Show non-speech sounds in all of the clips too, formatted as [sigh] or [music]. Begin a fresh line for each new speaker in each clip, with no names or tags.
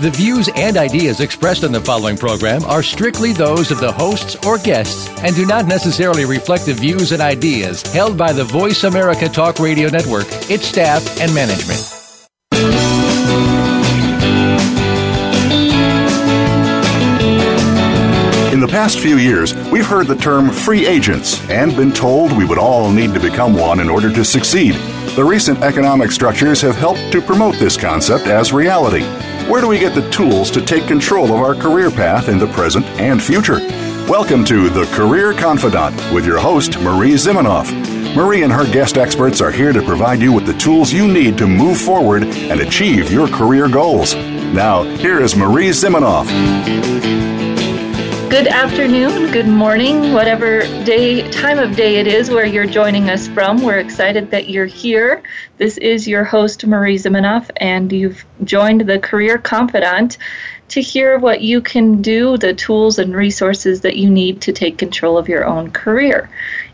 The views and ideas expressed on the following program are strictly those of the hosts or guests and do not necessarily reflect the views and ideas held by the Voice America Talk Radio Network, its staff, and management.
In the past few years, we've heard the term free agents and been told we would all need to become one in order to succeed. The recent economic structures have helped to promote this concept as reality. Where do we get the tools to take control of our career path in the present and future? Welcome to The Career Confidante with your host, Marie Zimenoff. Marie and her guest experts are here to provide you with the tools you need to move forward and achieve your career goals. Now, here is Marie Zimenoff.
Good afternoon, good morning, whatever day time of day it is where you're joining us from. We're excited that you're here. This is your host Marie Zimenoff and you've joined the Career Confidante to hear what you can do, the tools and resources that you need to take control of your own career.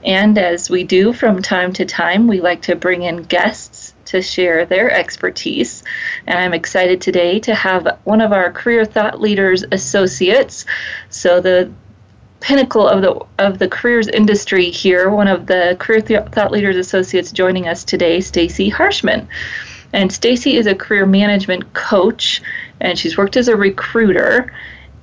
And as we do from time to time, we like to bring in guests to share their expertise. And I'm excited today to have one of our Career Thought Leaders associates. So the pinnacle of the of the careers industry here, one of the Career Thought Leaders associates joining us today, Stacy Harshman. And Stacy is a career management coach and she's worked as a recruiter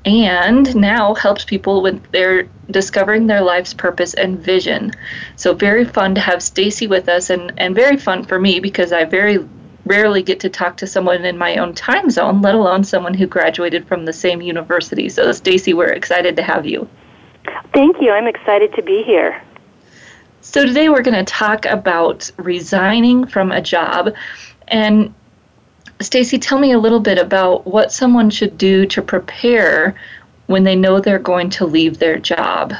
and now helps people with their discovering their life's purpose and vision. So very fun to have Stacy with us and, and very fun for me because I very rarely get to talk to someone in my own time zone, let alone someone who graduated from the same university. So Stacy, we're excited to have you.
Thank you. I'm excited to be here.
So today we're going to talk about resigning from a job and Stacy, tell me a little bit about what someone should do to prepare when they know they're going to leave their job.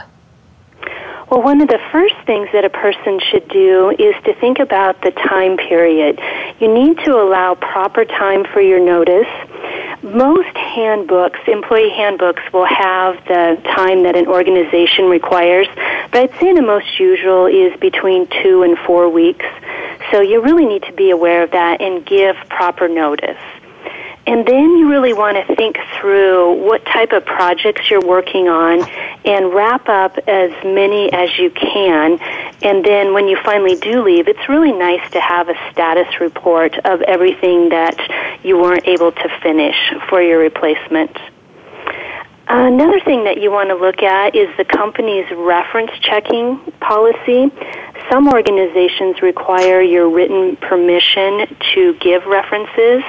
Well, one of the first things that a person should do is to think about the time period. You need to allow proper time for your notice. Most handbooks, employee handbooks, will have the time that an organization requires, but I'd say the most usual is between two and four weeks. So you really need to be aware of that and give proper notice. And then you really want to think through what type of projects you're working on and wrap up as many as you can. And then when you finally do leave, it's really nice to have a status report of everything that you weren't able to finish for your replacement. Another thing that you want to look at is the company's reference checking policy. Some organizations require your written permission to give references.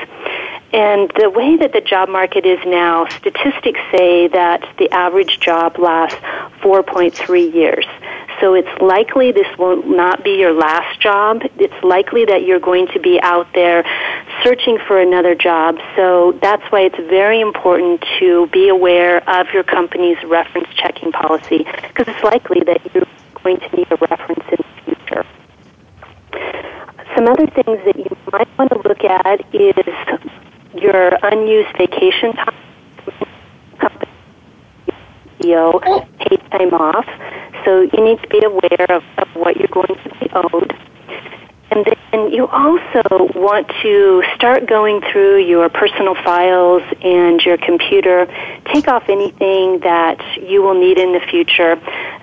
And the way that the job market is now, statistics say that the average job lasts 4.3 years. So it's likely this will not be your last job. It's likely that you're going to be out there searching for another job. So that's why it's very important to be aware of your company's reference checking policy because it's likely that you're going to need a reference in the future. Some other things that you might want to look at is your unused vacation time, company oh. paid time off. So you need to be aware of, of what you're going to be owed. And then you also want to start going through your personal files and your computer. Take off anything that you will need in the future.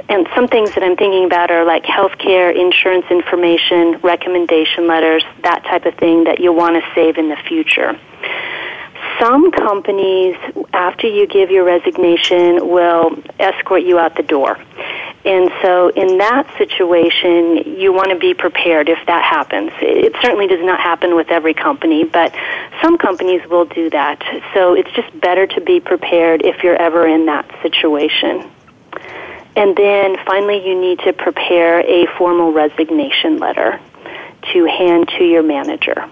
And some things that I'm thinking about are like healthcare, insurance information, recommendation letters, that type of thing that you'll want to save in the future. Some companies, after you give your resignation, will escort you out the door. And so, in that situation, you want to be prepared if that happens. It certainly does not happen with every company, but some companies will do that. So, it's just better to be prepared if you're ever in that situation. And then finally, you need to prepare a formal resignation letter to hand to your manager.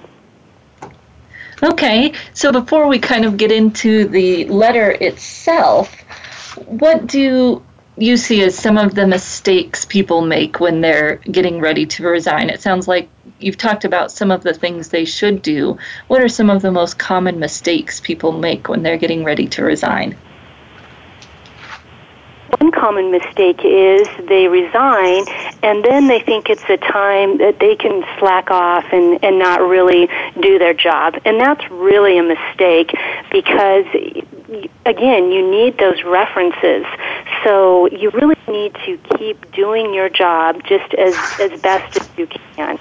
Okay, so before we kind of get into the letter itself, what do you see as some of the mistakes people make when they're getting ready to resign? It sounds like you've talked about some of the things they should do. What are some of the most common mistakes people make when they're getting ready to resign?
One common mistake is they resign and then they think it's a time that they can slack off and, and not really do their job. And that's really a mistake because, again, you need those references. So you really need to keep doing your job just as, as best as you can.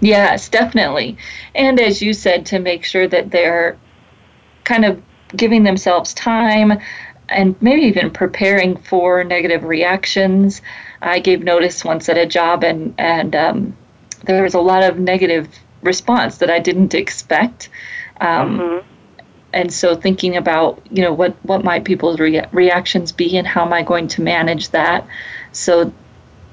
Yes, definitely. And as you said, to make sure that they're kind of giving themselves time and maybe even preparing for negative reactions. I gave notice once at a job, and and um, there was a lot of negative response that I didn't expect. Um, mm-hmm. And so, thinking about you know what what might people's rea- reactions be, and how am I going to manage that? So,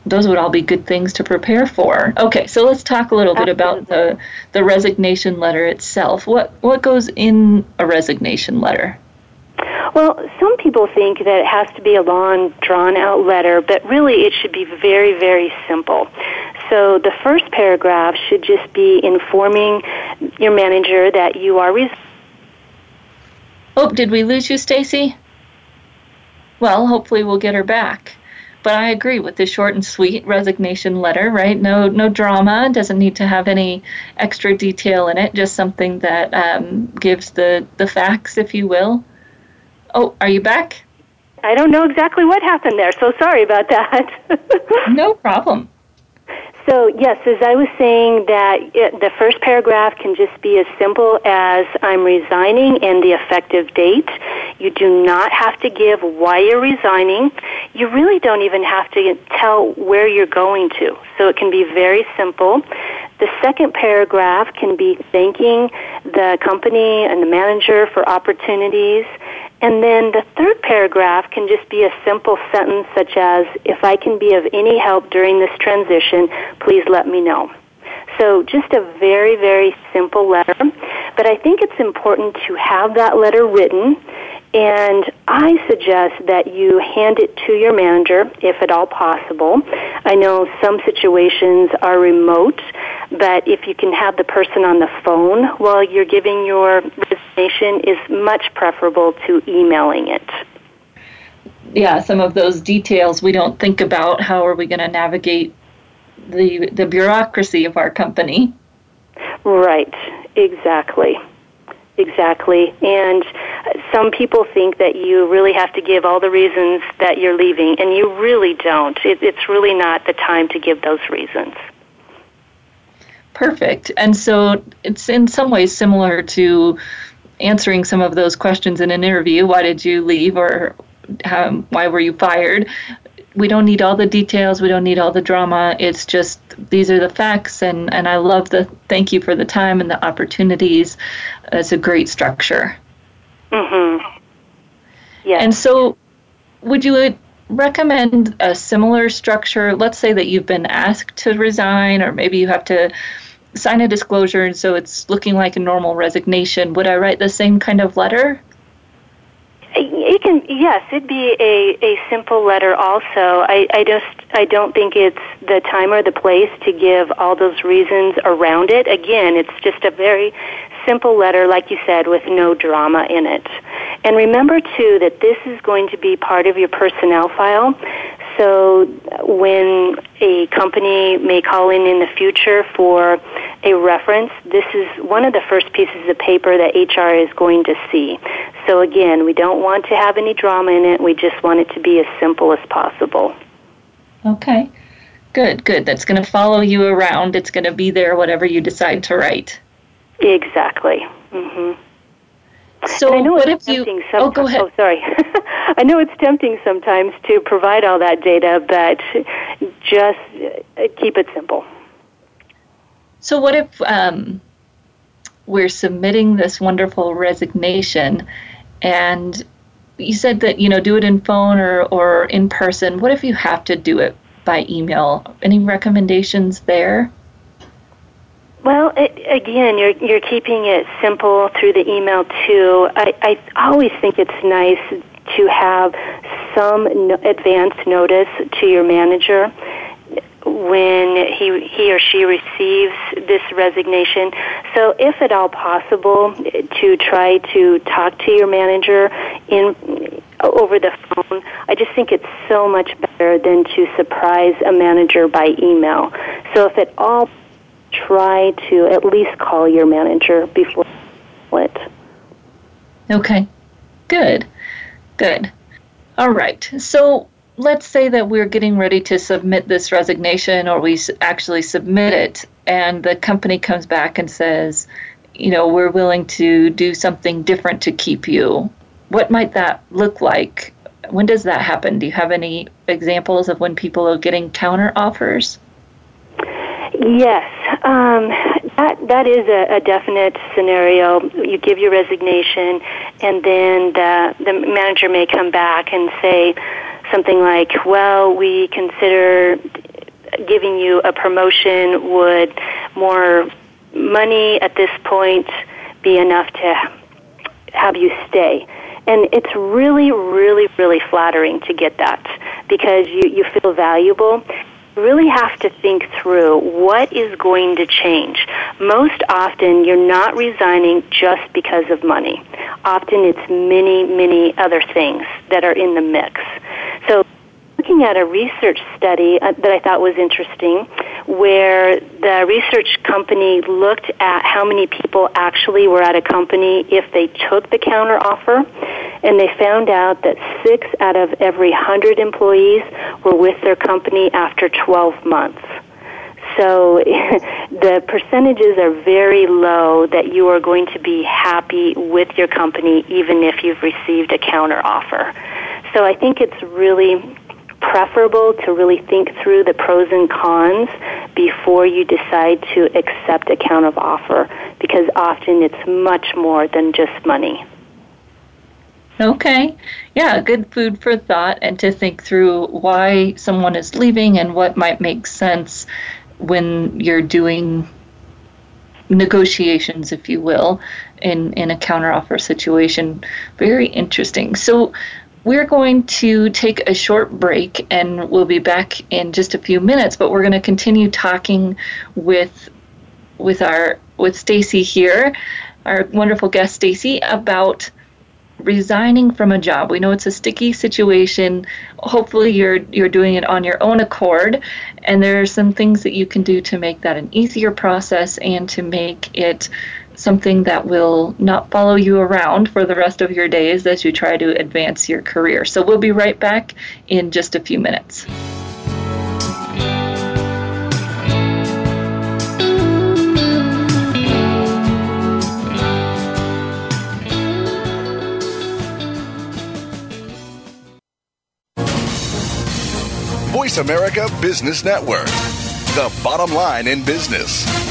those would all be good things to prepare for. Okay, so let's talk a little Absolutely. bit about the the resignation letter itself. What what goes in a resignation letter?
Well, some people think that it has to be a long, drawn out letter, but really it should be very, very simple. So the first paragraph should just be informing your manager that you are. Res-
oh, did we lose you, Stacy? Well, hopefully we'll get her back. But I agree with the short and sweet resignation letter, right? No, no drama. Doesn't need to have any extra detail in it. Just something that um, gives the the facts, if you will. Oh, are you back?
I don't know exactly what happened there, so sorry about that. [laughs]
no problem.
So, yes, as I was saying, that it, the first paragraph can just be as simple as I'm resigning and the effective date. You do not have to give why you're resigning. You really don't even have to tell where you're going to. So it can be very simple. The second paragraph can be thanking the company and the manager for opportunities. And then the third paragraph can just be a simple sentence such as, if I can be of any help during this transition, please let me know. So just a very, very simple letter. But I think it's important to have that letter written and I suggest that you hand it to your manager if at all possible. I know some situations are remote, but if you can have the person on the phone while you're giving your resignation is much preferable to emailing it.
Yeah, some of those details we don't think about. How are we going to navigate the the bureaucracy of our company?
Right, exactly. Exactly. And some people think that you really have to give all the reasons that you're leaving, and you really don't. It, it's really not the time to give those reasons.
Perfect. And so it's in some ways similar to answering some of those questions in an interview. Why did you leave, or um, why were you fired? We don't need all the details we don't need all the drama it's just these are the facts and and i love the thank you for the time and the opportunities. It's a great structure.
Mhm yeah
and so would you recommend a similar structure? Let's say that you've been asked to resign or maybe you have to sign a disclosure and so it's looking like a normal resignation. Would i write the same kind of letter?
It can yes, it'd be a, a simple letter. Also, I, I just I don't think it's the time or the place to give all those reasons around it. Again, it's just a very simple letter, like you said, with no drama in it. And remember too that this is going to be part of your personnel file. So when a company may call in in the future for a reference, this is one of the first pieces of paper that HR is going to see. So again, we don't want to have any drama in it. We just want it to be as simple as possible.
Okay. Good, good. That's going to follow you around. It's going to be there whatever you decide to write.
Exactly. Mm-hmm.
So
and I know
what
it's
if you?
Sometimes,
oh, go ahead.
Oh, sorry. [laughs] I know it's tempting sometimes to provide all that data, but just uh, keep it simple.
So what if um, we're submitting this wonderful resignation, and you said that you know do it in phone or or in person. What if you have to do it by email? Any recommendations there?
Well, it, again, you're you're keeping it simple through the email too. I, I always think it's nice to have some no, advance notice to your manager. when he he or she receives this resignation. So, if at all possible, to try to talk to your manager in Uh, over the phone. I just think it's so much better than to surprise a manager by email. So, if at all, try to at least call your manager before it.
Okay, good, good. All right. So let's say that we're getting ready to submit this resignation or we actually submit it and the company comes back and says you know we're willing to do something different to keep you what might that look like? When does that happen? Do you have any examples of when people are getting counter offers?
Yes um, that that is a, a definite scenario. You give your resignation and then the the manager may come back and say something like, well, we consider giving you a promotion. Would more money at this point be enough to have you stay. And it's really, really, really flattering to get that because you, you feel valuable You really have to think through what is going to change. Most often, you're not resigning just because of money. Often, it's many, many other things that are in the mix. So, looking at a research study uh, that I thought was interesting, where the research company looked at how many people actually were at a company if they took the counter offer, and they found out that six out of every hundred employees were with their company after 12 months. So [laughs] the percentages are very low that you are going to be happy with your company even if you've received a counter offer. So I think it's really preferable to really think through the pros and cons before you decide to accept a counter offer because often it's much more than just money.
Okay. Yeah, good food for thought and to think through why someone is leaving and what might make sense when you're doing negotiations, if you will, in, in a counteroffer situation. Very interesting. So we're going to take a short break and we'll be back in just a few minutes, but we're going to continue talking with with our with Stacy here, our wonderful guest Stacy about resigning from a job. We know it's a sticky situation. Hopefully you're you're doing it on your own accord and there are some things that you can do to make that an easier process and to make it something that will not follow you around for the rest of your days as you try to advance your career. So we'll be right back in just a few minutes.
Voice America Business Network, the bottom line in business.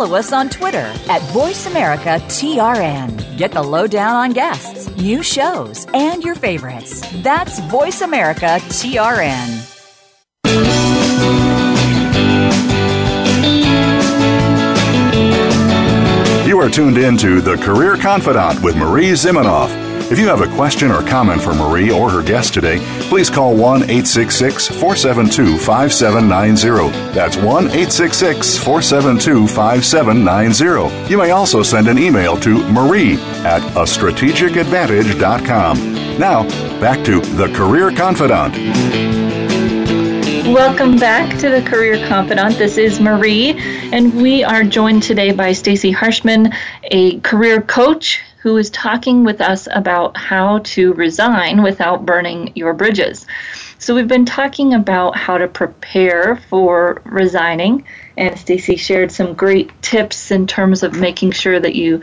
Follow us on Twitter at VoiceAmericaTRN. Get the lowdown on guests, new shows, and your favorites. That's VoiceAmericaTRN.
You are tuned in to The Career Confidante with Marie Zimenoff. If you have a question or comment for Marie or her guest today, please call 1 866 472 5790. That's 1 866 472 5790. You may also send an email to marie at a strategicadvantage.com. Now, back to The Career Confidante.
Welcome back to the Career Confidante. This is Marie, and we are joined today by Stacy Harshman, a career coach who is talking with us about how to resign without burning your bridges. So we've been talking about how to prepare for resigning, and Stacy shared some great tips in terms of making sure that you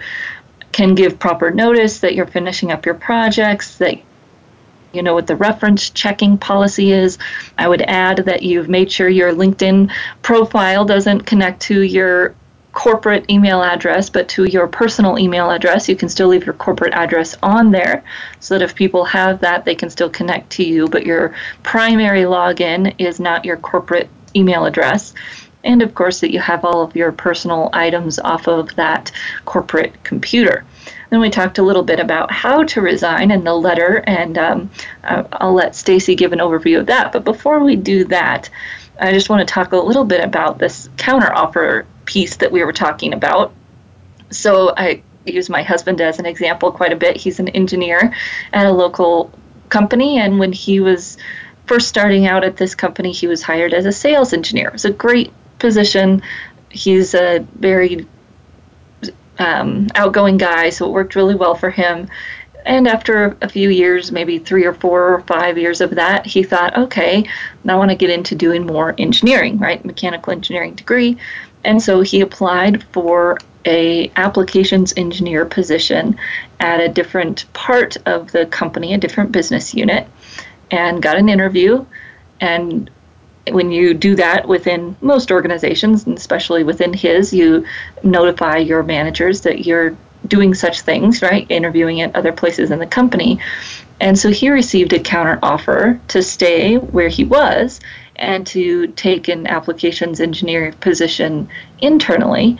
can give proper notice that you're finishing up your projects, that you know what the reference checking policy is. I would add that you've made sure your LinkedIn profile doesn't connect to your corporate email address, but to your personal email address. You can still leave your corporate address on there so that if people have that, they can still connect to you, but your primary login is not your corporate email address. And of course, that you have all of your personal items off of that corporate computer. Then we talked a little bit about how to resign and the letter, and um, I'll let Stacy give an overview of that. But before we do that, I just want to talk a little bit about this counteroffer piece that we were talking about. So I use my husband as an example quite a bit. He's an engineer at a local company, and when he was first starting out at this company, he was hired as a sales engineer. It was a great position. He's a very um, outgoing guy, so it worked really well for him. And after a few years, maybe three or four or five years of that, he thought, okay, I want to get into doing more engineering, right? Mechanical engineering degree. And so he applied for a applications engineer position at a different part of the company, a different business unit, and got an interview and when you do that within most organizations, and especially within his, you notify your managers that you're doing such things, right? Interviewing at other places in the company. And so he received a counter offer to stay where he was and to take an applications engineer position internally.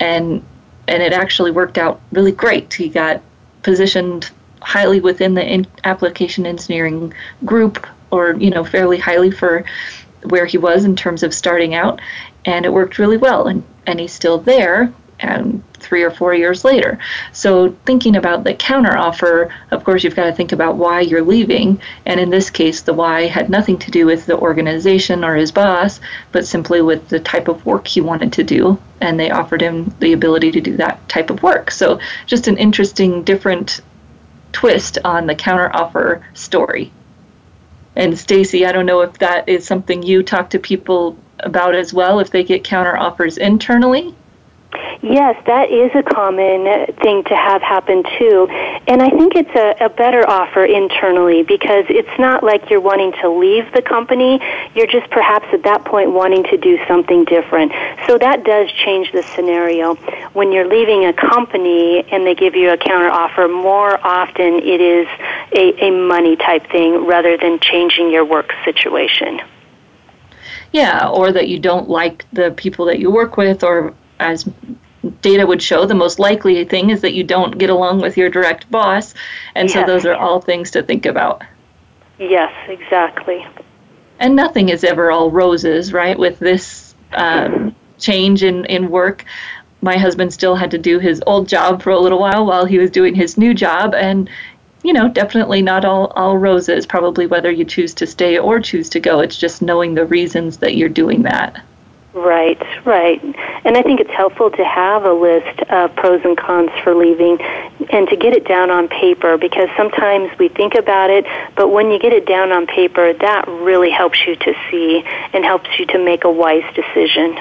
And and it actually worked out really great. He got positioned highly within the application engineering group or you know fairly highly for where he was in terms of starting out, and it worked really well. And, and he's still there and three or four years later. So thinking about the counter offer, of course, you've got to think about why you're leaving. And in this case, the why had nothing to do with the organization or his boss, but simply with the type of work he wanted to do. And they offered him the ability to do that type of work. So just an interesting, different twist on the counter offer story. And Stacy, I don't know if that is something you talk to people about as well, if they get counter offers internally.
Yes, that is a common thing to have happen too. And I think it's a, a, better offer internally because it's not like you're wanting to leave the company. You're just perhaps at that point wanting to do something different. So that does change the scenario. When you're leaving a company and they give you a counter offer, more often it is a, a money type thing rather than changing your work situation.
Yeah, or that you don't like the people that you work with, or as data would show, the most likely thing is that you don't get along with your direct boss. And yes. so those are all things to think about.
Yes, exactly.
And nothing is ever all roses, right? With this um, change in, in work, my husband still had to do his old job for a little while while he was doing his new job. And, you know, definitely not all, all roses, probably whether you choose to stay or choose to go. It's just knowing the reasons that you're doing that.
Right, right. And I think it's helpful to have a list of pros and cons for leaving and to get it down on paper because sometimes we think about it, but when you get it down on paper, that really helps you to see and helps you to make a wise decision.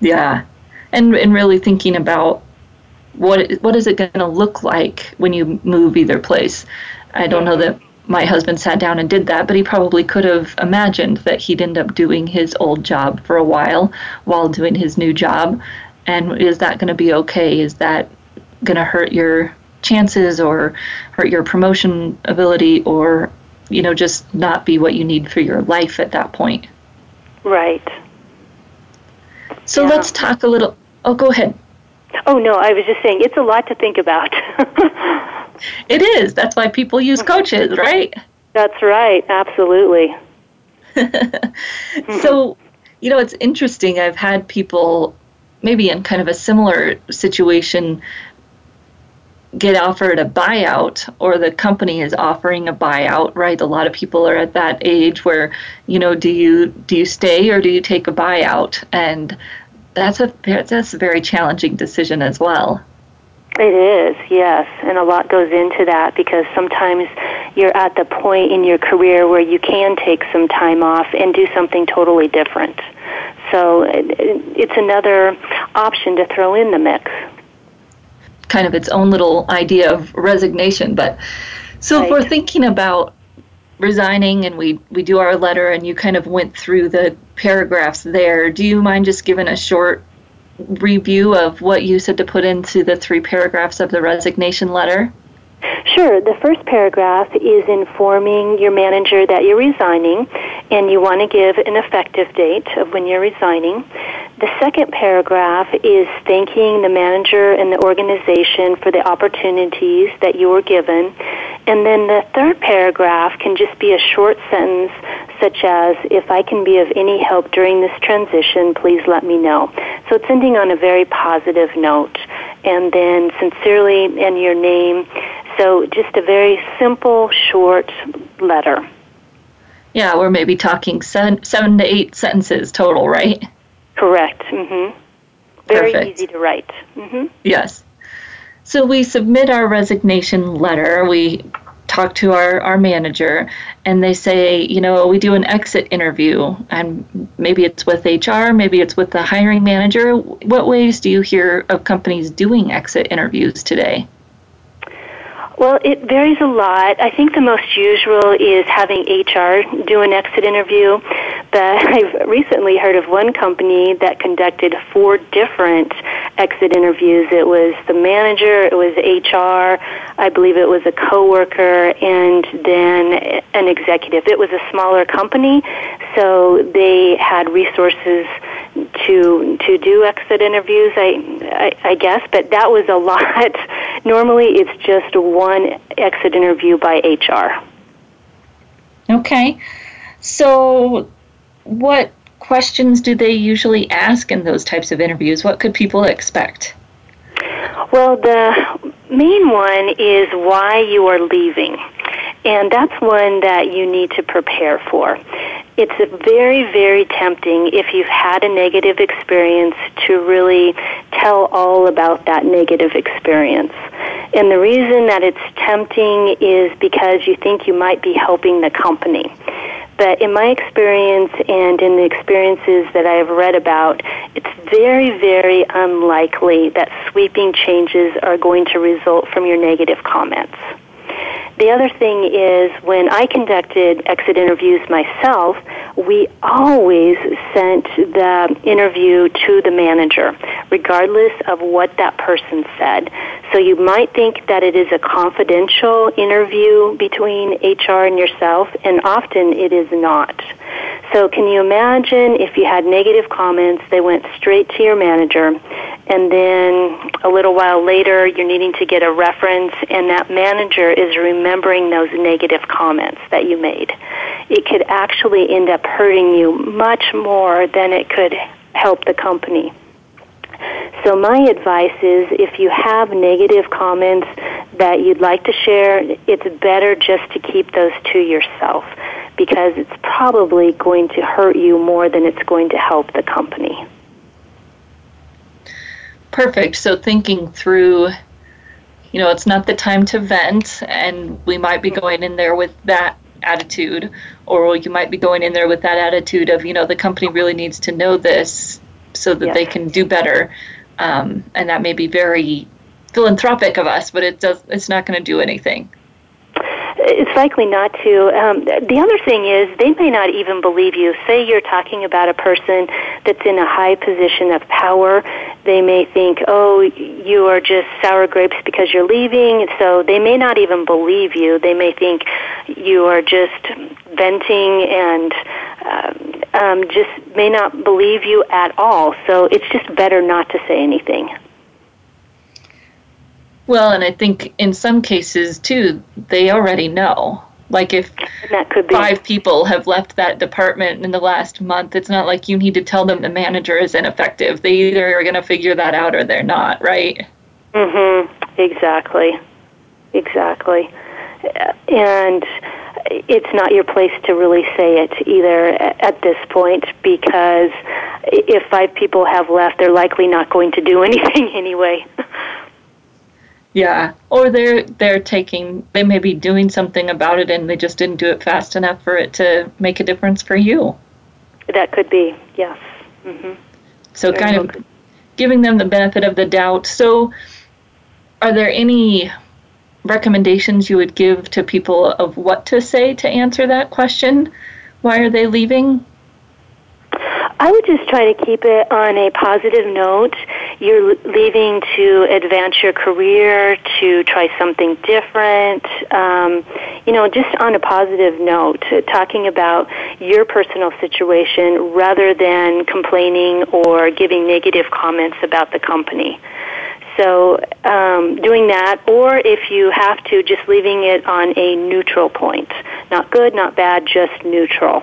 Yeah. And and really thinking about what what is it going to look like when you move either place. I don't know that my husband sat down and did that, but he probably could have imagined that he'd end up doing his old job for a while while doing his new job. And is that going to be okay? Is that going to hurt your chances or hurt your promotion ability or, you know, just not be what you need for your life at that point?
Right.
So yeah. let's talk a little. Oh, go ahead.
Oh, no, I was just saying it's a lot to think about. [laughs]
It is. That's why people use mm-hmm. coaches, right?
That's right. Absolutely. [laughs]
so, you know, it's interesting. I've had people maybe in kind of a similar situation get offered a buyout or the company is offering a buyout right a lot of people are at that age where you know do you do you stay or do you take a buyout and that's a that's a very challenging decision as well
it is yes and a lot goes into that because sometimes you're at the point in your career where you can take some time off and do something totally different so it's another option to throw in the mix
kind of its own little idea of resignation. But so right. if we're thinking about resigning and we, we do our letter and you kind of went through the paragraphs there, do you mind just giving a short review of what you said to put into the three paragraphs of the resignation letter?
Sure. The first paragraph is informing your manager that you're resigning and you want to give an effective date of when you're resigning. The second paragraph is thanking the manager and the organization for the opportunities that you were given. And then the third paragraph can just be a short sentence such as, if I can be of any help during this transition, please let me know. So it's ending on a very positive note. And then sincerely and your name. So just a very simple, short letter.
Yeah, we're maybe talking seven, seven to eight sentences total, right?
Correct. Mm-hmm. Very Perfect. easy to write. Mm-hmm.
Yes. So we submit our resignation letter. We talk to our, our manager, and they say, you know, we do an exit interview, and maybe it's with HR, maybe it's with the hiring manager. What ways do you hear of companies doing exit interviews today?
Well, it varies a lot. I think the most usual is having HR do an exit interview, but [laughs] I've recently heard of one company that conducted four different exit interviews. It was the manager, it was HR, I believe it was a coworker, and then an executive. It was a smaller company, so they had resources to to do exit interviews. I, I I guess, but that was a [laughs] lot. Normally, it's just one exit interview by HR.
Okay, so what questions do they usually ask in those types of interviews? What could people expect?
Well, the main one is why you are leaving. And that's one that you need to prepare for. It's very, very tempting if you've had a negative experience to really tell all about that negative experience. And the reason that it's tempting is because you think you might be helping the company. But in my experience and in the experiences that I have read about, it's very, very unlikely that sweeping changes are going to result from your negative comments. The other thing is when I conducted exit interviews myself, we always sent the interview to the manager, regardless of what that person said. So you might think that it is a confidential interview between HR and yourself, and often it is not. So can you imagine if you had negative comments, they went straight to your manager, and then a little while later you're needing to get a reference, and that manager is remembering those negative comments that you made. It could actually end up hurting you much more than it could help the company. So my advice is if you have negative comments that you'd like to share, it's better just to keep those to yourself because it's probably going to hurt you more than it's going to help the company.
Perfect. So thinking through you know, it's not the time to vent, and we might be going in there with that attitude, or you might be going in there with that attitude of, you know, the company really needs to know this so that they can do better. Um, and that may be very philanthropic of us, but it does it's not going to do anything.
It's likely not to. Um, the other thing is they may not even believe you. Say you're talking about a person that's in a high position of power. They may think, oh, you are just sour grapes because you're leaving. So they may not even believe you. They may think you are just venting and uh, um, just may not believe you at all. So it's just better not to say anything.
Well, and I think in some cases too, they already know. Like if
that could be.
five people have left that department in the last month, it's not like you need to tell them the manager is ineffective. They either are going to figure that out or they're not, right?
Mhm. Exactly. Exactly. And it's not your place to really say it either at this point because if five people have left, they're likely not going to do [laughs] anything anyway.
Yeah, or they're they're taking they may be doing something about it and they just didn't do it fast enough for it to make a difference for you.
That could be, yes. hmm
So Very kind of giving them the benefit of the doubt. So are there any recommendations you would give to people of what to say to answer that question? Why are they leaving?
I would just try to keep it on a positive note. You're leaving to advance your career, to try something different. Um, you know, just on a positive note, talking about your personal situation rather than complaining or giving negative comments about the company. So um, doing that, or if you have to, just leaving it on a neutral point. Not good, not bad, just neutral.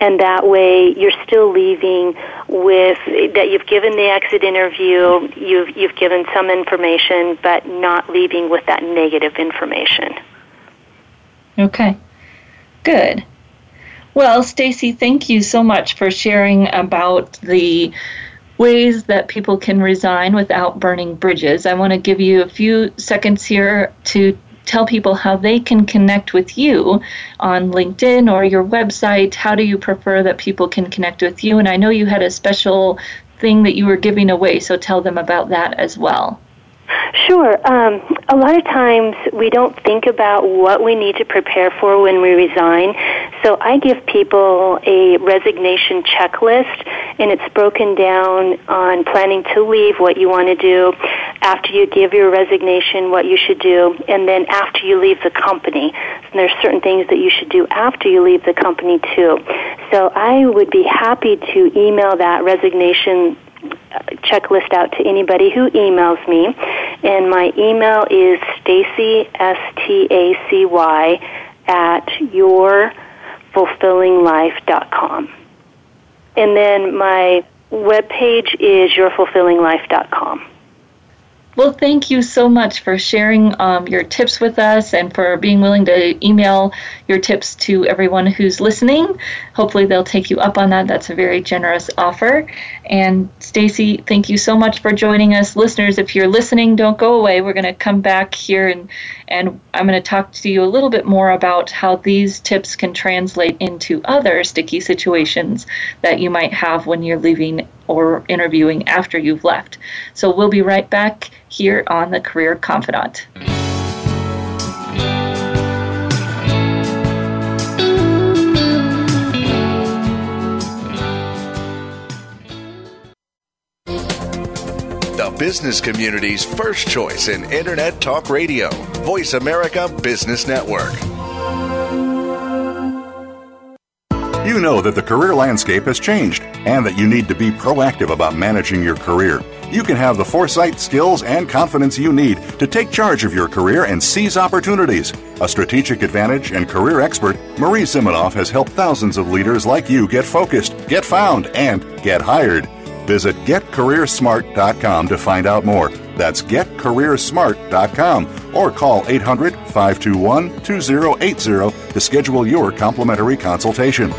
And that way you're still leaving with, that you've given the exit interview, you've, you've given some information, but not leaving with that negative information.
Okay, good. Well, Stacy, thank you so much for sharing about the ways that people can resign without burning bridges. I want to give you a few seconds here to tell people how they can connect with you on LinkedIn or your website. How do you prefer that people can connect with you? And I know you had a special thing that you were giving away, so tell them about that as well.
Sure. Um, a lot of times we don't think about what we need to prepare for when we resign. So I give people a resignation checklist, and it's broken down on planning to leave, what you want to do, after you give your resignation, what you should do, and then after you leave the company. And there's certain things that you should do after you leave the company too. So I would be happy to email that resignation checklist out to anybody who emails me. And my email is Stacy, S-T-A-C-Y, at yourfulfillinglife.com. And then my webpage is yourfulfillinglife.com.
Well, thank you so much for sharing um, your tips with us and for being willing to email your tips to everyone who's listening. Hopefully, they'll take you up on that. That's a very generous offer. And Stacy, thank you so much for joining us. Listeners, if you're listening, don't go away. We're going to come back here and, and I'm going to talk to you a little bit more about how these tips can translate into other sticky situations that you might have when you're leaving or interviewing after you've left. So we'll be right back here on the Career
Confidante. Business community's first choice in Internet Talk Radio, Voice America Business Network.
You know that the career landscape has changed and that you need to be proactive about managing your career. You can have the foresight, skills, and confidence you need to take charge of your career and seize opportunities. A strategic advantage and career expert, Marie Zimenoff has helped thousands of leaders like you get focused, get found, and get hired. Visit getcareersmart.com to find out more. That's getcareersmart.com or call 800 521 2080 to schedule your complimentary consultation.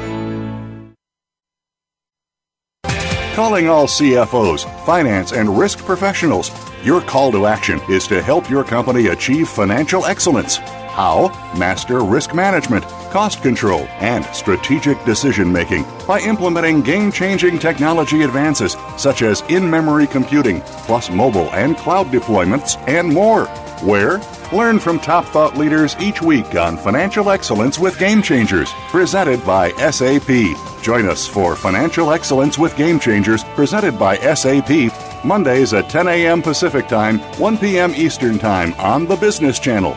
Calling all CFOs, finance, and risk professionals. Your call to action is to help your company achieve financial excellence. How? Master risk management, cost control, and strategic decision making by implementing game changing technology advances such as in memory computing, plus mobile and cloud deployments, and more. Where? Learn from top thought leaders each week on Financial Excellence with Game Changers, presented by SAP. Join us for Financial Excellence with Game Changers, presented by SAP, Mondays at 10 a.m. Pacific Time, 1 p.m. Eastern Time on the Business Channel.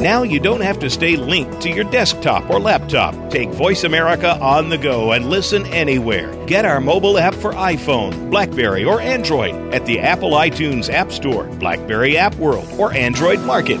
Now you don't have to stay linked to your desktop or laptop. Take Voice America on the go and listen anywhere. Get our mobile app for iPhone, Blackberry, or Android at the Apple iTunes App Store, Blackberry App World, or Android Market.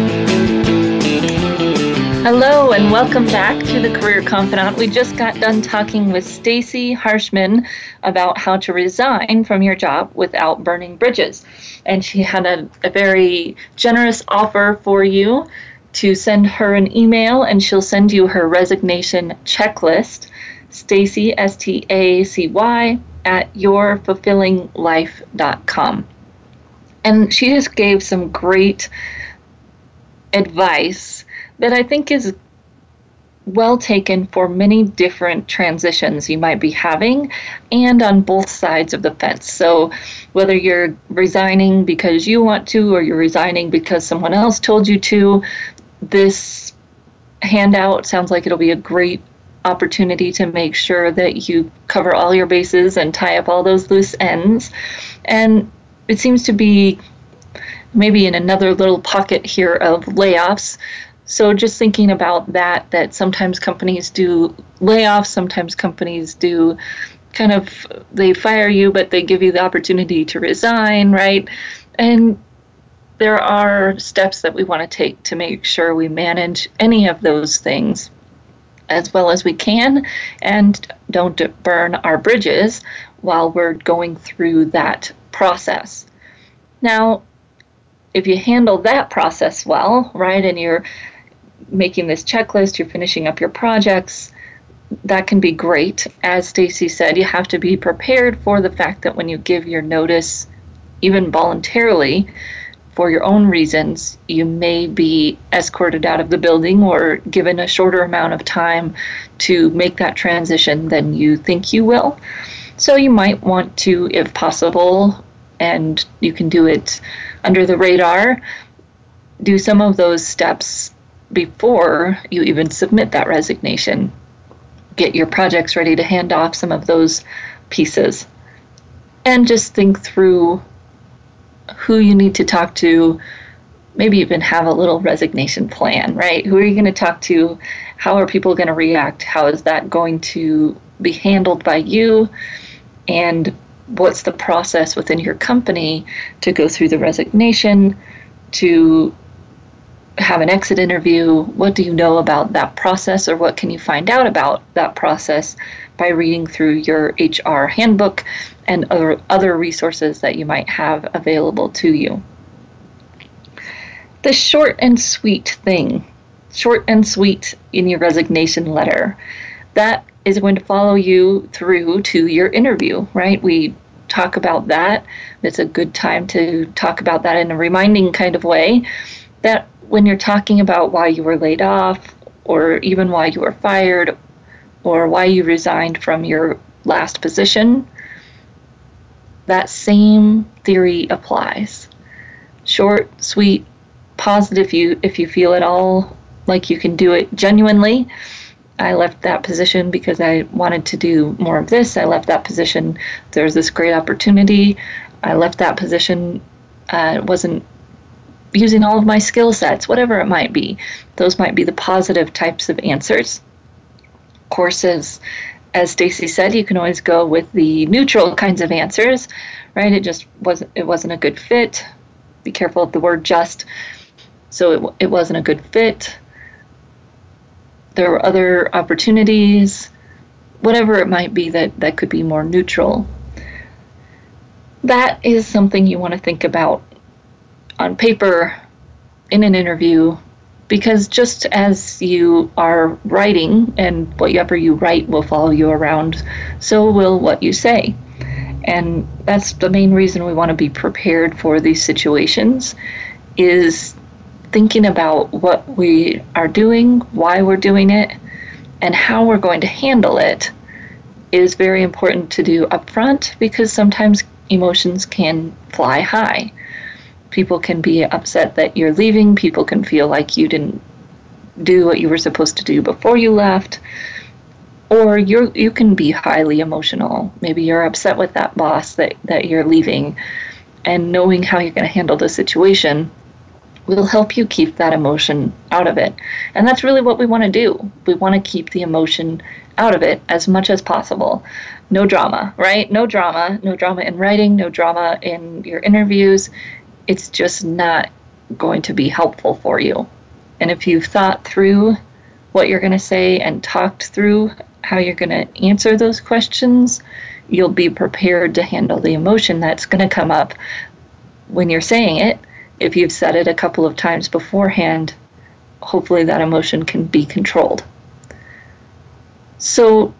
Hello and welcome back to the Career Confidante. We just got done talking with Stacy Harshman about how to resign from your job without burning bridges. And she had a, a very generous offer for you to send her an email and she'll send you her resignation checklist. Stacy S T A C Y at yourfulfillinglife.com. And she just gave some great advice that I think is well taken for many different transitions you might be having and on both sides of the fence. So, whether you're resigning because you want to or you're resigning because someone else told you to, this handout sounds like it'll be a great opportunity to make sure that you cover all your bases and tie up all those loose ends. And it seems to be maybe in another little pocket here of layoffs so just thinking about that, that sometimes companies do layoffs, sometimes companies do kind of they fire you, but they give you the opportunity to resign, right? And there are steps that we want to take to make sure we manage any of those things as well as we can and don't burn our bridges while we're going through that process. Now, if you handle that process well, right, and you're making this checklist, you're finishing up your projects, that can be great. As Stacy said, you have to be prepared for the fact that when you give your notice, even voluntarily, for your own reasons, you may be escorted out of the building or given a shorter amount of time to make that transition than you think you will. So you might want to, if possible, and you can do it under the radar, do some of those steps before you even submit that resignation. Get your projects ready to hand off some of those pieces. And just think through who you need to talk to. Maybe even have a little resignation plan, right? Who are you going to talk to? How are people going to react? How is that going to be handled by you? And what's the process within your company to go through the resignation, to have an exit interview, what do you know about that process, or what can you find out about that process by reading through your HR handbook and other, other resources that you might have available to you. The short and sweet thing, short and sweet in your resignation letter, that is going to follow you through to your interview, right? We talk about that. It's a good time to talk about that in a reminding kind of way that when you're talking about why you were laid off, or even why you were fired, or why you resigned from your last position, that same theory applies. Short, sweet, positive if you if you feel at all like you can do it genuinely. I left that position because I wanted to do more of this. I left that position. There's this great opportunity. I left that position. Uh, it wasn't using all of my skill sets, whatever it might be. Those might be the positive types of answers. Courses, as Stacy said, you can always go with the neutral kinds of answers, right? It just wasn't it wasn't a good fit. Be careful of the word just. So it, it wasn't a good fit. There were other opportunities, whatever it might be that, that could be more neutral. That is something you want to think about on paper in an interview because just as you are writing and whatever you write will follow you around, so will what you say. And that's the main reason we want to be prepared for these situations is thinking about what we are doing, why we're doing it, and how we're going to handle it is very important to do upfront because sometimes emotions can fly high. People can be upset that you're leaving, people can feel like you didn't do what you were supposed to do before you left. Or you you can be highly emotional. Maybe you're upset with that boss that, that you're leaving and knowing how you're going to handle the situation will help you keep that emotion out of it. And that's really what we want to do. We want to keep the emotion out of it as much as possible. No drama, right? No drama. No drama in writing, no drama in your interviews. It's just not going to be helpful for you. And if you've thought through what you're going to say and talked through how you're going to answer those questions, you'll be prepared to handle the emotion that's going to come up when you're saying it if you've said it a couple of times beforehand, hopefully that emotion can be controlled. So,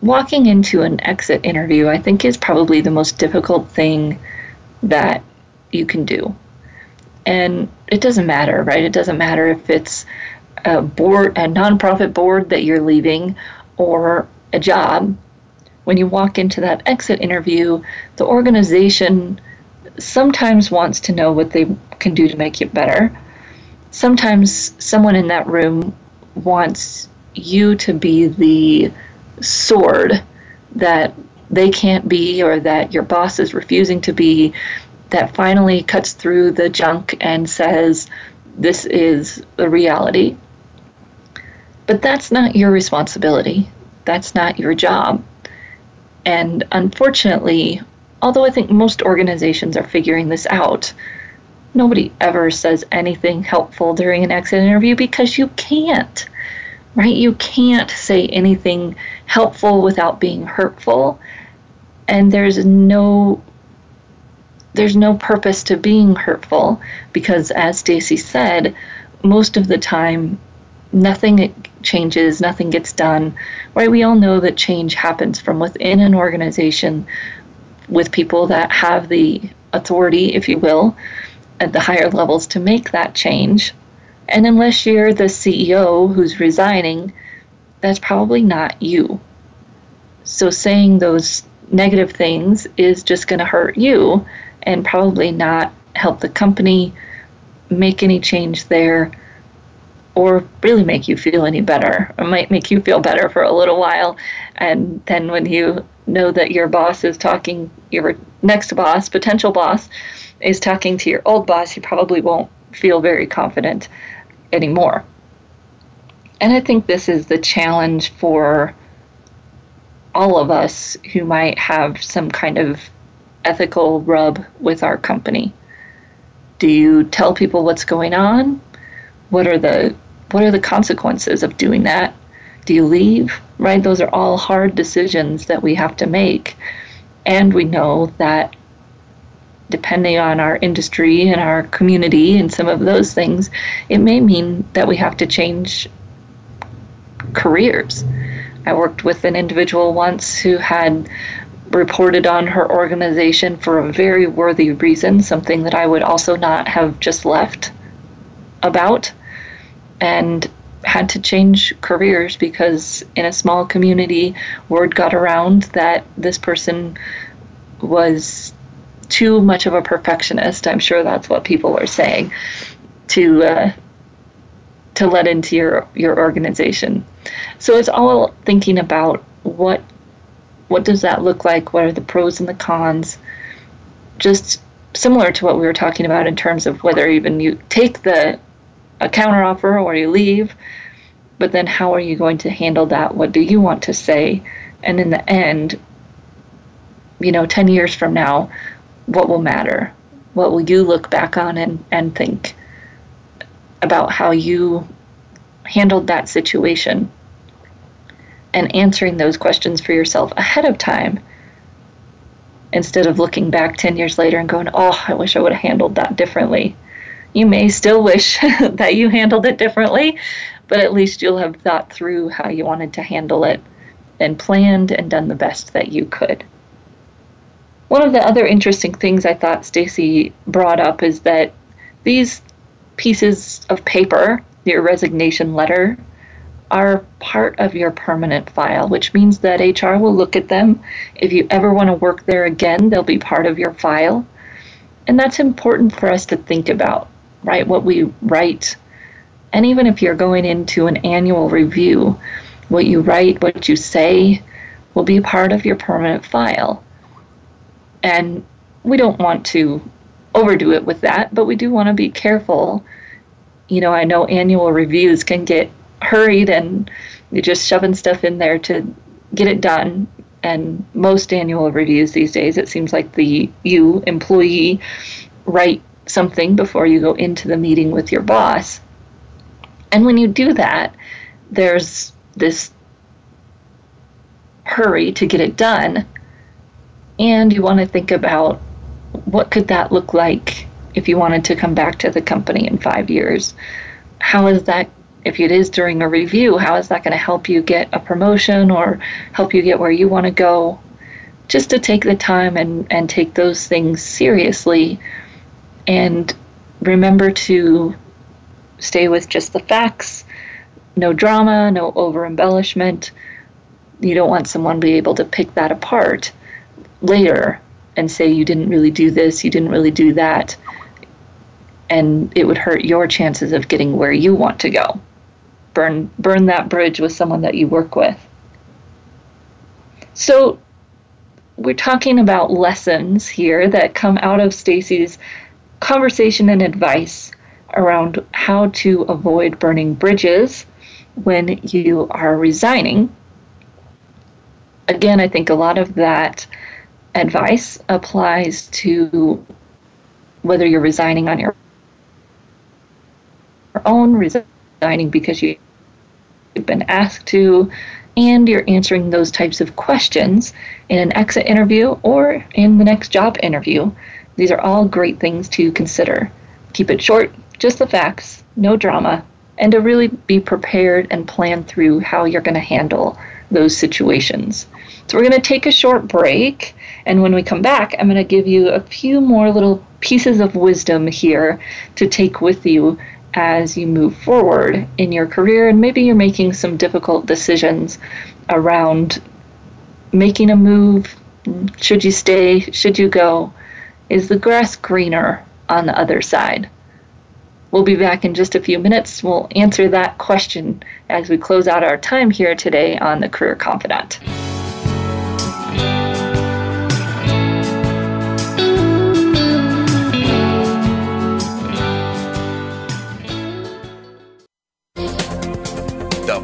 walking into an exit interview, I think, is probably the most difficult thing that you can do. And it doesn't matter, right? It doesn't matter if it's a board, a nonprofit board that you're leaving, or a job. When you walk into that exit interview, the organization sometimes wants to know what they can do to make it better. Sometimes someone in that room wants you to be the sword that they can't be or that your boss is refusing to be that finally cuts through the junk and says, This is the reality. But that's not your responsibility. That's not your job. And unfortunately, although I think most organizations are figuring this out, nobody ever says anything helpful during an exit interview because you can't. Right? You can't say anything helpful without being hurtful. And there's no there's no purpose to being hurtful because as Stacy said, most of the time nothing changes, nothing gets done. Right? We all know that change happens from within an organization with people that have the authority, if you will, at the higher levels to make that change. And unless you're the CEO who's resigning, that's probably not you. So saying those negative things is just going to hurt you and probably not help the company make any change there or really make you feel any better. It might make you feel better for a little while. And then when you know that your boss is talking, your next boss, potential boss, is talking to your old boss, you probably won't feel very confident anymore. And I think this is the challenge for all of us who might have some kind of ethical rub with our company. Do you tell people what's going on? What are the what are the consequences of doing that? Do you leave? Right? Those are all hard decisions that we have to make. And we know that depending on our industry and our community and some of those things, it may mean that we have to change careers. I worked with an individual once who had reported on her organization for a very worthy reason, something that I would also not have just left about. And had to change careers because in a small community, word got around that this person was too much of a perfectionist. I'm sure that's what people were saying to uh, to let into your your organization. So it's all thinking about what what does that look like? What are the pros and the cons? Just similar to what we were talking about in terms of whether even you take the a counteroffer or you leave. But then how are you going to handle that? What do you want to say? And in the end, you know, 10 years from now, what will matter? What will you look back on and, and think about how you handled that situation? And answering those questions for yourself ahead of time instead of looking back 10 years later and going, oh, I wish I would have handled that differently. You may still wish [laughs] that you handled it differently, but at least you'll have thought through how you wanted to handle it and planned and done the best that you could. One of the other interesting things I thought Stacy brought up is that these pieces of paper, your resignation letter, are part of your permanent file, which means that HR will look at them. If you ever want to work there again, they'll be part of your file. And that's important for us to think about, right? What we write. And even if you're going into an annual review, what you write, what you say will be part of your permanent file. And we don't want to overdo it with that, but we do want to be careful. You know, I know annual reviews can get hurried and you're just shoving stuff in there to get it done. And most annual reviews these days, it seems like the you employee write something before you go into the meeting with your boss. And when you do that, there's this hurry to get it done. And you want to think about what could that look like if you wanted to come back to the company in five years? How is that, if it is during a review, how is that going to help you get a promotion or help you get where you want to go? Just to take the time and, and take those things seriously and remember to stay with just the facts, no drama, no over embellishment. You don't want someone to be able to pick that apart later and say you didn't really do this, you didn't really do that, and it would hurt your chances of getting where you want to go. Burn burn that bridge with someone that you work with. So we're talking about lessons here that come out of Stacy's conversation and advice around how to avoid burning bridges when you are resigning. Again, I think a lot of that advice applies to whether you're resigning on your own, because you've been asked to, and you're answering those types of questions in an exit interview or in the next job interview. These are all great things to consider. Keep it short, just the facts, no drama, and to really be prepared and plan through how you're going to handle those situations. So we're going to take a short break. And when we come back, I'm going to give you a few more little pieces of wisdom here to take with you as you move forward in your career. And maybe you're making some difficult decisions around making a move. Should you stay? Should you go? Is the grass greener on the other side? We'll be back in just a few minutes. We'll answer that question as we close out our time here today on the Career Confidante.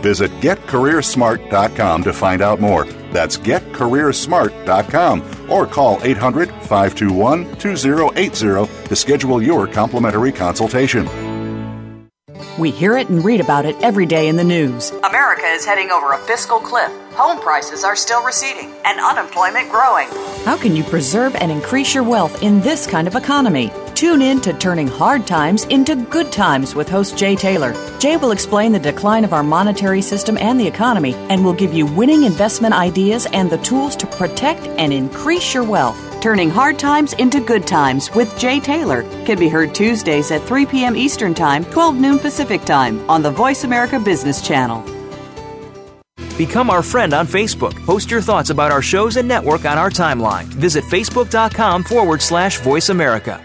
Visit getcareersmart.com to find out more. That's getcareersmart.com or call 800 521 2080 to schedule your complimentary consultation.
We hear it and read about it every day in the news.
America is heading over a fiscal cliff. Home prices are still receding and unemployment growing.
How can you preserve and increase your wealth in this kind of economy? Tune in to Turning Hard Times into Good Times with host Jay Taylor. Jay will explain the decline of our monetary system and the economy and will give you winning investment ideas and the tools to protect and increase your wealth. Turning Hard Times into Good Times with Jay Taylor can be heard Tuesdays at 3 p.m. Eastern Time, 12 noon Pacific Time on the Voice America Business Channel.
Become our friend on Facebook. Post your thoughts about our shows and network on our timeline. Visit facebook.com forward slash voice America.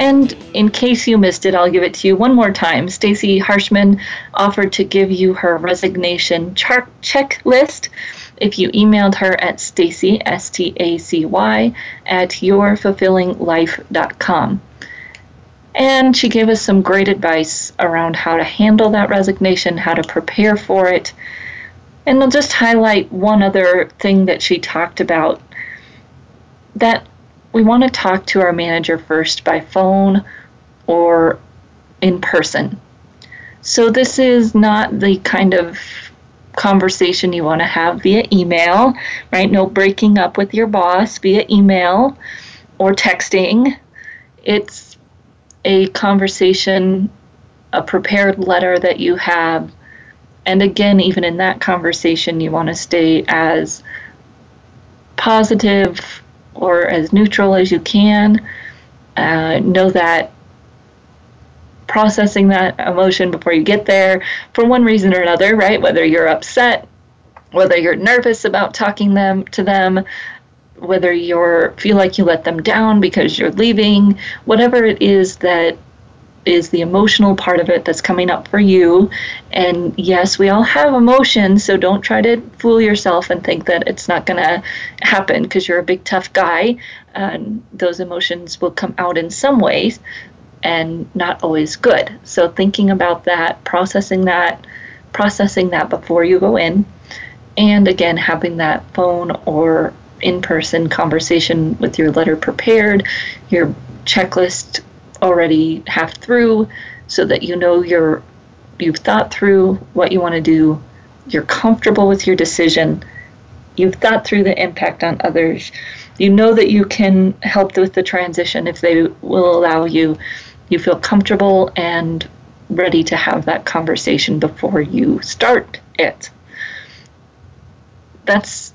And in case you missed it, I'll give it to you one more time. Stacy Harshman offered to give you her resignation chart checklist if you emailed her at Stacy, S T A C Y, at yourfulfillinglife.com. And she gave us some great advice around how to handle that resignation, how to prepare for it. And I'll just highlight one other thing that she talked about that we want to talk to our manager first by phone or in person. So, this is not the kind of conversation you want to have via email, right? No breaking up with your boss via email or texting. It's a conversation, a prepared letter that you have. And again, even in that conversation, you want to stay as positive or as neutral as you can. Uh, know that processing that emotion before you get there for one reason or another, right? Whether you're upset, whether you're nervous about talking them to them, whether you're feel like you let them down because you're leaving, whatever it is that is the emotional part of it that's coming up for you. And yes, we all have emotions, so don't try to fool yourself and think that it's not going to happen because you're a big tough guy. And those emotions will come out in some ways and not always good. So thinking about that, processing that, processing that before you go in, and again having that phone or in-person conversation with your letter prepared, your checklist already half through so that you know you're you've thought through what you want to do, you're comfortable with your decision, you've thought through the impact on others. You know that you can help with the transition if they will allow you. You feel comfortable and ready to have that conversation before you start it. That's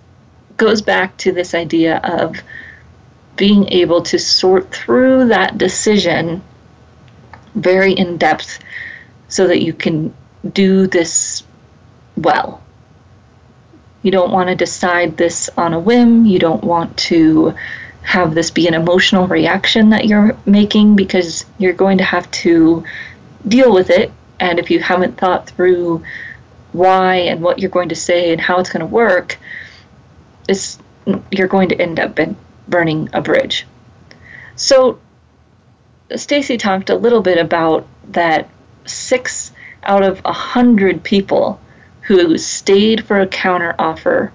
goes back to this idea of being able to sort through that decision very in depth so that you can do this well. You don't want to decide this on a whim. You don't want to have this be an emotional reaction that you're making because you're going to have to deal with it. And if you haven't thought through why and what you're going to say and how it's going to work, it's, you're going to end up in burning a bridge. So Stacy talked a little bit about that six out of a hundred people who stayed for a counter offer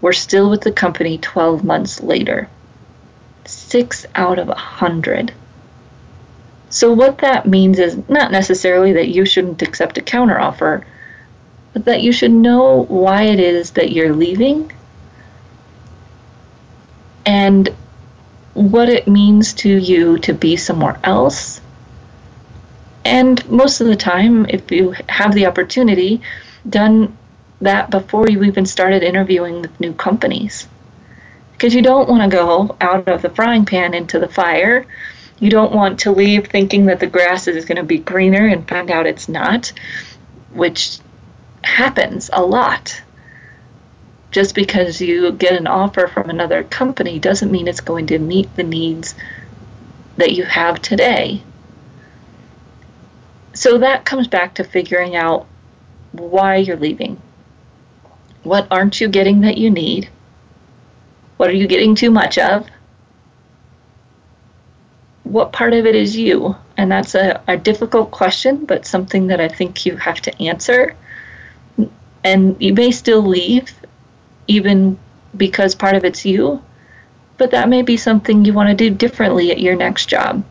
were still with the company 12 months later. Six out of a hundred. So, what that means is not necessarily that you shouldn't accept a counteroffer, but that you should know why it is that you're leaving and what it means to you to be somewhere else. And most of the time, if you have the opportunity, done that before you even started interviewing with new companies. Because you don't want to go out of the frying pan into the fire. You don't want to leave thinking that the grass is going to be greener and find out it's not, which happens a lot just because you get an offer from another company doesn't mean it's going to meet the needs that you have today. So that comes back to figuring out why you're leaving. What aren't you getting that you need? What are you getting too much of? What part of it is you? And that's a, a difficult question, but something that I think you have to answer. And you may still leave even because part of it's you, but that may be something you want to do differently at your next job.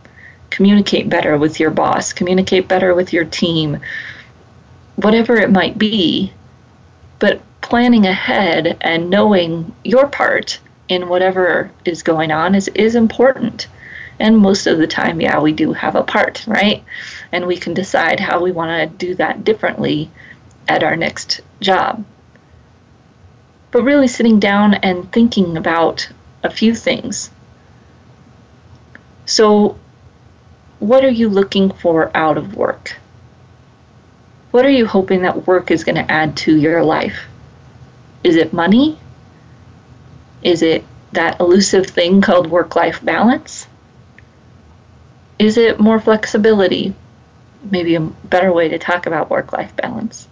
Communicate better with your boss, communicate better with your team, whatever it might be. But planning ahead and knowing your part in whatever is going on is, is important. And most of the time, yeah, we do have a part, right? And we can decide how we want to do that differently at our next job but really sitting down and thinking about a few things. So, what are you looking for out of work? What are you hoping that work is going to add to your life? Is it money? Is it that elusive thing called work life balance? Is it more flexibility? Maybe a better way to talk about work life balance.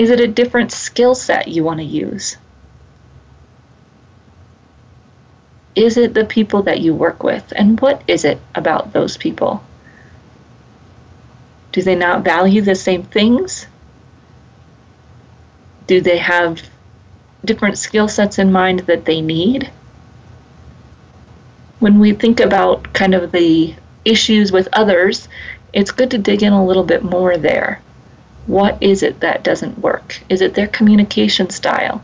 Is it a different skill set you want to use? Is it the people that you work with? And what is it about those people? Do they not value the same things? Do they have different skill sets in mind that they need? When we think about kind of the issues with others, it's good to dig in a little bit more there. What is it that doesn't work? Is it their communication style?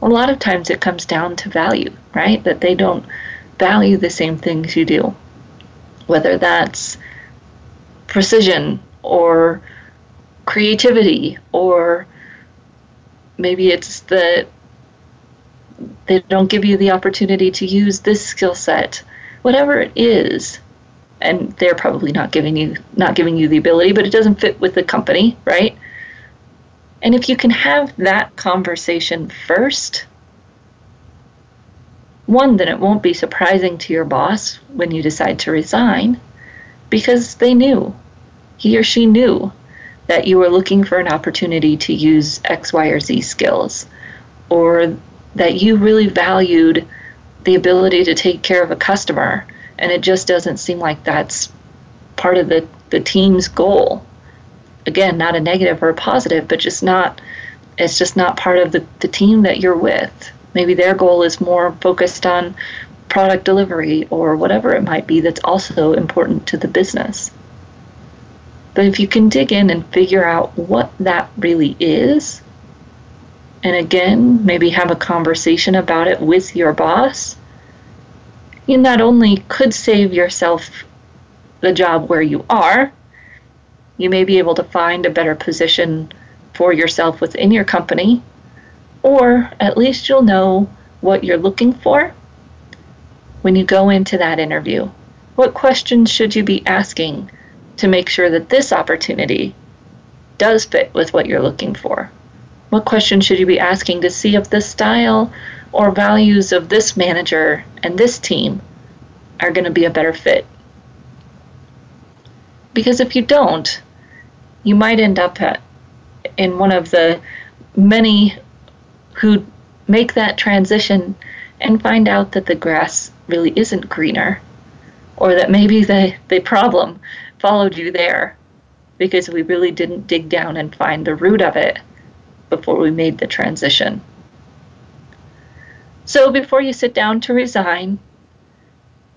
A lot of times it comes down to value, right? That they don't value the same things you do. Whether that's precision or creativity or maybe it's that they don't give you the opportunity to use this skill set whatever it is and they're probably not giving you not giving you the ability but it doesn't fit with the company right? And if you can have that conversation first one then it won't be surprising to your boss when you decide to resign because they knew he or she knew that you were looking for an opportunity to use x y or z skills or that you really valued the ability to take care of a customer and it just doesn't seem like that's part of the, the team's goal. Again not a negative or a positive but just not it's just not part of the, the team that you're with. Maybe their goal is more focused on product delivery or whatever it might be that's also important to the business. But if you can dig in and figure out what that really is and again maybe have a conversation about it with your boss you not only could save yourself the job where you are, you may be able to find a better position for yourself within your company, or at least you'll know what you're looking for when you go into that interview. What questions should you be asking to make sure that this opportunity does fit with what you're looking for? What questions should you be asking to see if the style or values of this manager and this team are going to be a better fit. Because if you don't, you might end up at, in one of the many who make that transition and find out that the grass really isn't greener, or that maybe the, the problem followed you there because we really didn't dig down and find the root of it before we made the transition. So before you sit down to resign,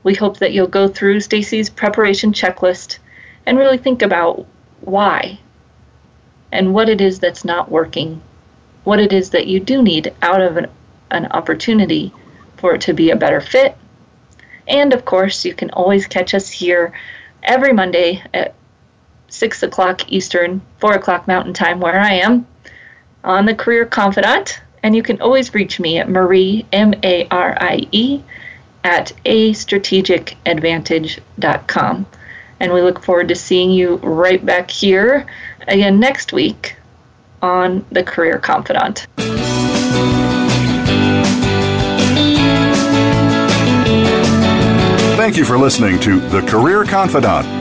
we hope that you'll go through Stacy's preparation checklist and really think about why and what it is that's not working, what it is that you do need out of an, an opportunity for it to be a better fit. And of course, you can always catch us here every Monday at 6 o'clock Eastern, 4 o'clock Mountain Time, where I am, on the Career Confidante. And you can always reach me at Marie, M A R I E, at a strategic astrategicadvantage.com. And we look forward to seeing you right back here again next week on The Career Confidante.
Thank you for listening to The Career Confidante.